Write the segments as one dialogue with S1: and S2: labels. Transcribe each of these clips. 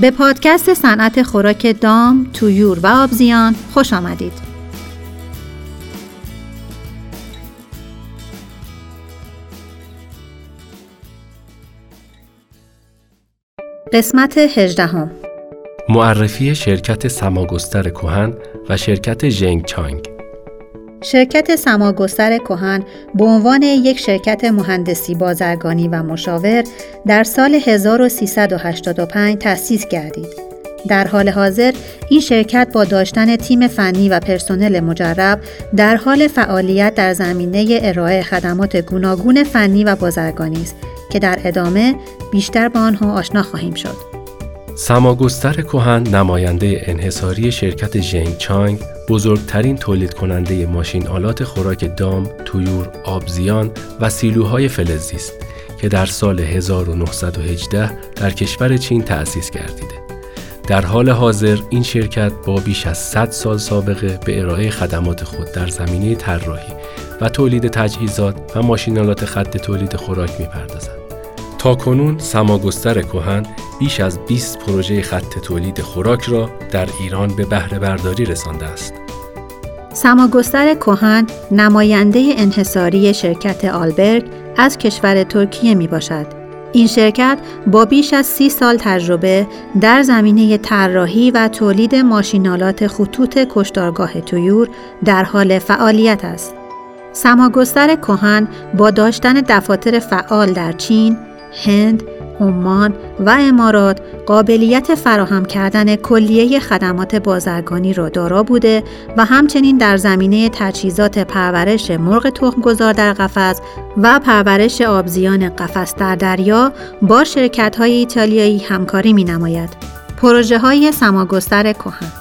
S1: به پادکست صنعت خوراک دام، تویور و آبزیان خوش آمدید. قسمت هجدهم
S2: معرفی شرکت سماگستر کهن و شرکت ژنگ چانگ
S1: شرکت سماگستر کهن به عنوان یک شرکت مهندسی بازرگانی و مشاور در سال 1385 تأسیس گردید. در حال حاضر این شرکت با داشتن تیم فنی و پرسنل مجرب در حال فعالیت در زمینه ارائه خدمات گوناگون فنی و بازرگانی است که در ادامه بیشتر با آنها آشنا خواهیم شد.
S2: سماگستر کهن نماینده انحصاری شرکت ژنگ چانگ بزرگترین تولید کننده ماشین آلات خوراک دام، تویور، آبزیان و سیلوهای فلزی است که در سال 1918 در کشور چین تأسیس گردیده. در حال حاضر این شرکت با بیش از 100 سال سابقه به ارائه خدمات خود در زمینه طراحی و تولید تجهیزات و ماشینالات خط تولید خوراک می‌پردازد. تا کنون سماگستر کهن بیش از 20 پروژه خط تولید خوراک را در ایران به بهره برداری رسانده است.
S1: سماگستر کهن نماینده انحصاری شرکت آلبرگ از کشور ترکیه می باشد. این شرکت با بیش از سی سال تجربه در زمینه طراحی و تولید ماشینالات خطوط کشتارگاه تویور در حال فعالیت است. سماگستر کهن با داشتن دفاتر فعال در چین، هند، عمان و امارات قابلیت فراهم کردن کلیه خدمات بازرگانی را دارا بوده و همچنین در زمینه تجهیزات پرورش مرغ تخمگذار در قفس و پرورش آبزیان قفس در دریا با شرکت های ایتالیایی همکاری می نماید. پروژه های سماگستر کهن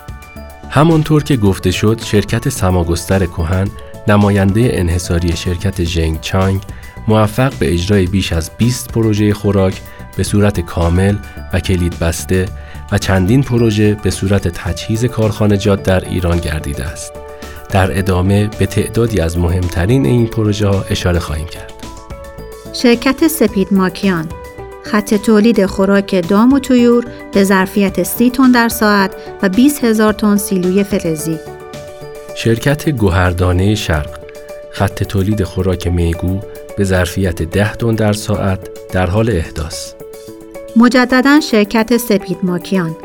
S2: همانطور که گفته شد شرکت سماگستر کهن نماینده انحصاری شرکت ژنگ چانگ موفق به اجرای بیش از 20 پروژه خوراک به صورت کامل و کلید بسته و چندین پروژه به صورت تجهیز کارخانجات در ایران گردیده است. در ادامه به تعدادی از مهمترین این پروژه ها اشاره خواهیم کرد.
S1: شرکت سپید ماکیان خط تولید خوراک دام و تویور به ظرفیت 30 تن در ساعت و 20 هزار تن سیلوی فلزی.
S2: شرکت گوهردانه شرق خط تولید خوراک میگو به ظرفیت 10 تن در ساعت در حال احداث.
S1: مجددا شرکت سپید ماکیان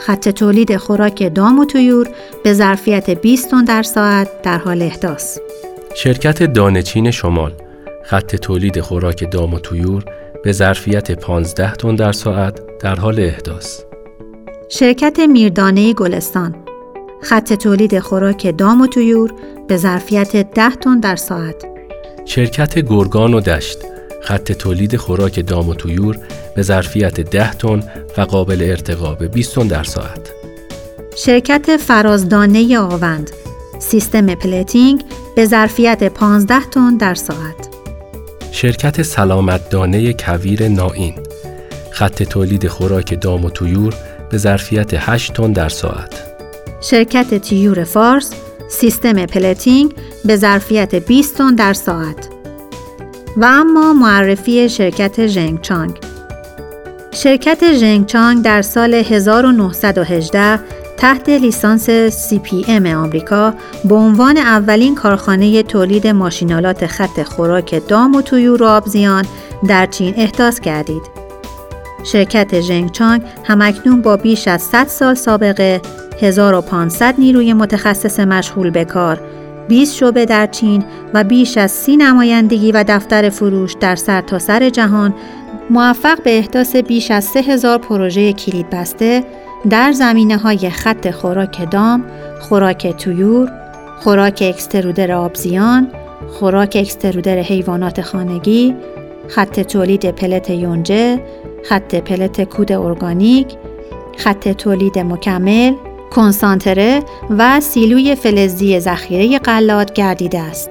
S1: خط تولید خوراک دام و تویور به ظرفیت 20 تن در ساعت در حال احداث.
S2: شرکت دانچین شمال خط تولید خوراک دام و تویور به ظرفیت 15 تن در ساعت در حال احداث.
S1: شرکت میردانه گلستان خط تولید خوراک دام و تویور به ظرفیت 10 تن در ساعت.
S2: شرکت گرگان و دشت خط تولید خوراک دام و طیور به ظرفیت 10 تن و قابل ارتقا به 20 تن در ساعت.
S1: شرکت فرازدانه آوند سیستم pelleting به ظرفیت 15 تن در ساعت.
S2: شرکت سلامت دانه کویر نائین خط تولید خوراک دام و طیور به ظرفیت 8 تن در ساعت.
S1: شرکت طیور فارس سیستم pelleting به ظرفیت 20 تن در ساعت. و اما معرفی شرکت ژنگ چانگ شرکت ژنگ چانگ در سال 1918 تحت لیسانس CPM آمریکا به عنوان اولین کارخانه تولید ماشینالات خط خوراک دام و تویور و آبزیان در چین احداث گردید. شرکت ژنگ چانگ همکنون با بیش از 100 سال سابقه 1500 نیروی متخصص مشغول به کار 20 شعبه در چین و بیش از سی نمایندگی و دفتر فروش در سرتاسر سر جهان موفق به احداث بیش از 3000 پروژه کلید بسته در زمینه های خط خوراک دام، خوراک تویور، خوراک اکسترودر آبزیان، خوراک اکسترودر حیوانات خانگی، خط تولید پلت یونجه، خط پلت کود ارگانیک، خط تولید مکمل، کنسانتره و سیلوی فلزی ذخیره غلات گردیده است.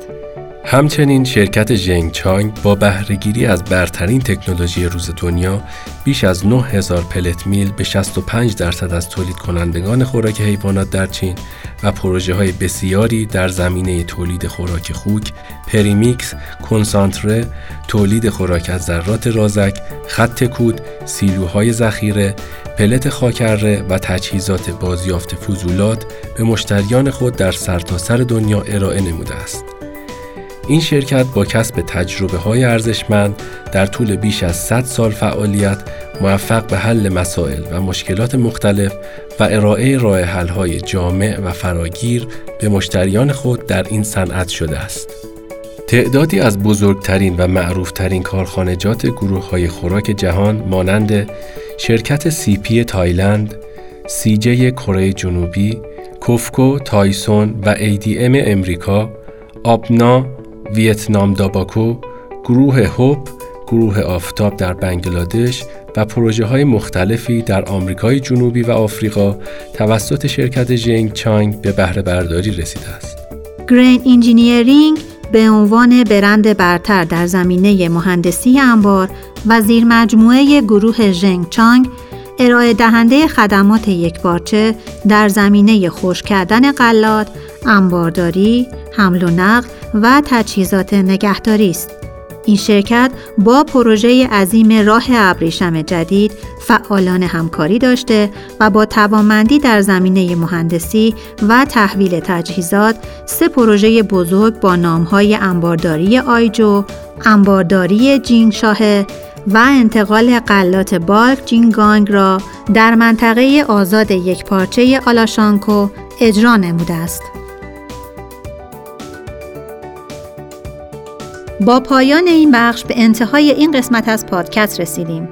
S2: همچنین شرکت ژنگ چانگ با بهرهگیری از برترین تکنولوژی روز دنیا بیش از 9000 pellet mill به 65 درصد از تولید کنندگان خوراک حیوانات در چین و پروژه های بسیاری در زمینه تولید خوراک خوک، premix، کنسانتره، تولید خوراک از ذرات رازک، خط کود، سیلوهای ذخیره، پلت خاکره و تجهیزات بازیافت فضولات به مشتریان خود در سرتاسر سر دنیا ارائه نموده است. این شرکت با کسب تجربه های ارزشمند در طول بیش از 100 سال فعالیت موفق به حل مسائل و مشکلات مختلف و ارائه راه حل های جامع و فراگیر به مشتریان خود در این صنعت شده است. تعدادی از بزرگترین و معروفترین کارخانجات گروه های خوراک جهان مانند شرکت CP تایلند، CJ کره جنوبی، COFCO Tyson و ADM امریکا، آبنا ویتنام Dabaco، گروه Hope، گروه آفتاب در بنگلادش و پروژه های مختلفی در آمریکای جنوبی و آفریقا توسط شرکت جنگ چانگ به بهره برداری رسیده است.
S1: گرین انجینیرینگ به عنوان برند برتر در زمینه مهندسی انبار و زیر مجموعه گروه ژنگ چانگ ارائه دهنده خدمات یکپارچه در زمینه خوش کردن غلات، انبارداری، حمل و نقل و تجهیزات نگهداری است. این شرکت با پروژه عظیم راه ابریشم جدید فعالان همکاری داشته و با توانمندی در زمینه مهندسی و تحویل تجهیزات سه پروژه بزرگ با نامهای انبارداری آیجو، انبارداری جینگشاه و انتقال قلات بالک جینگانگ را در منطقه آزاد یک پارچه آلاشانکو اجرا نموده است. با پایان این بخش به انتهای این قسمت از پادکست رسیدیم.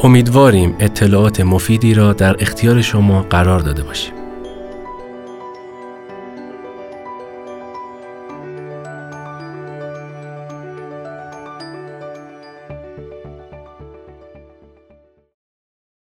S2: امیدواریم اطلاعات مفیدی را در اختیار شما قرار داده باشیم.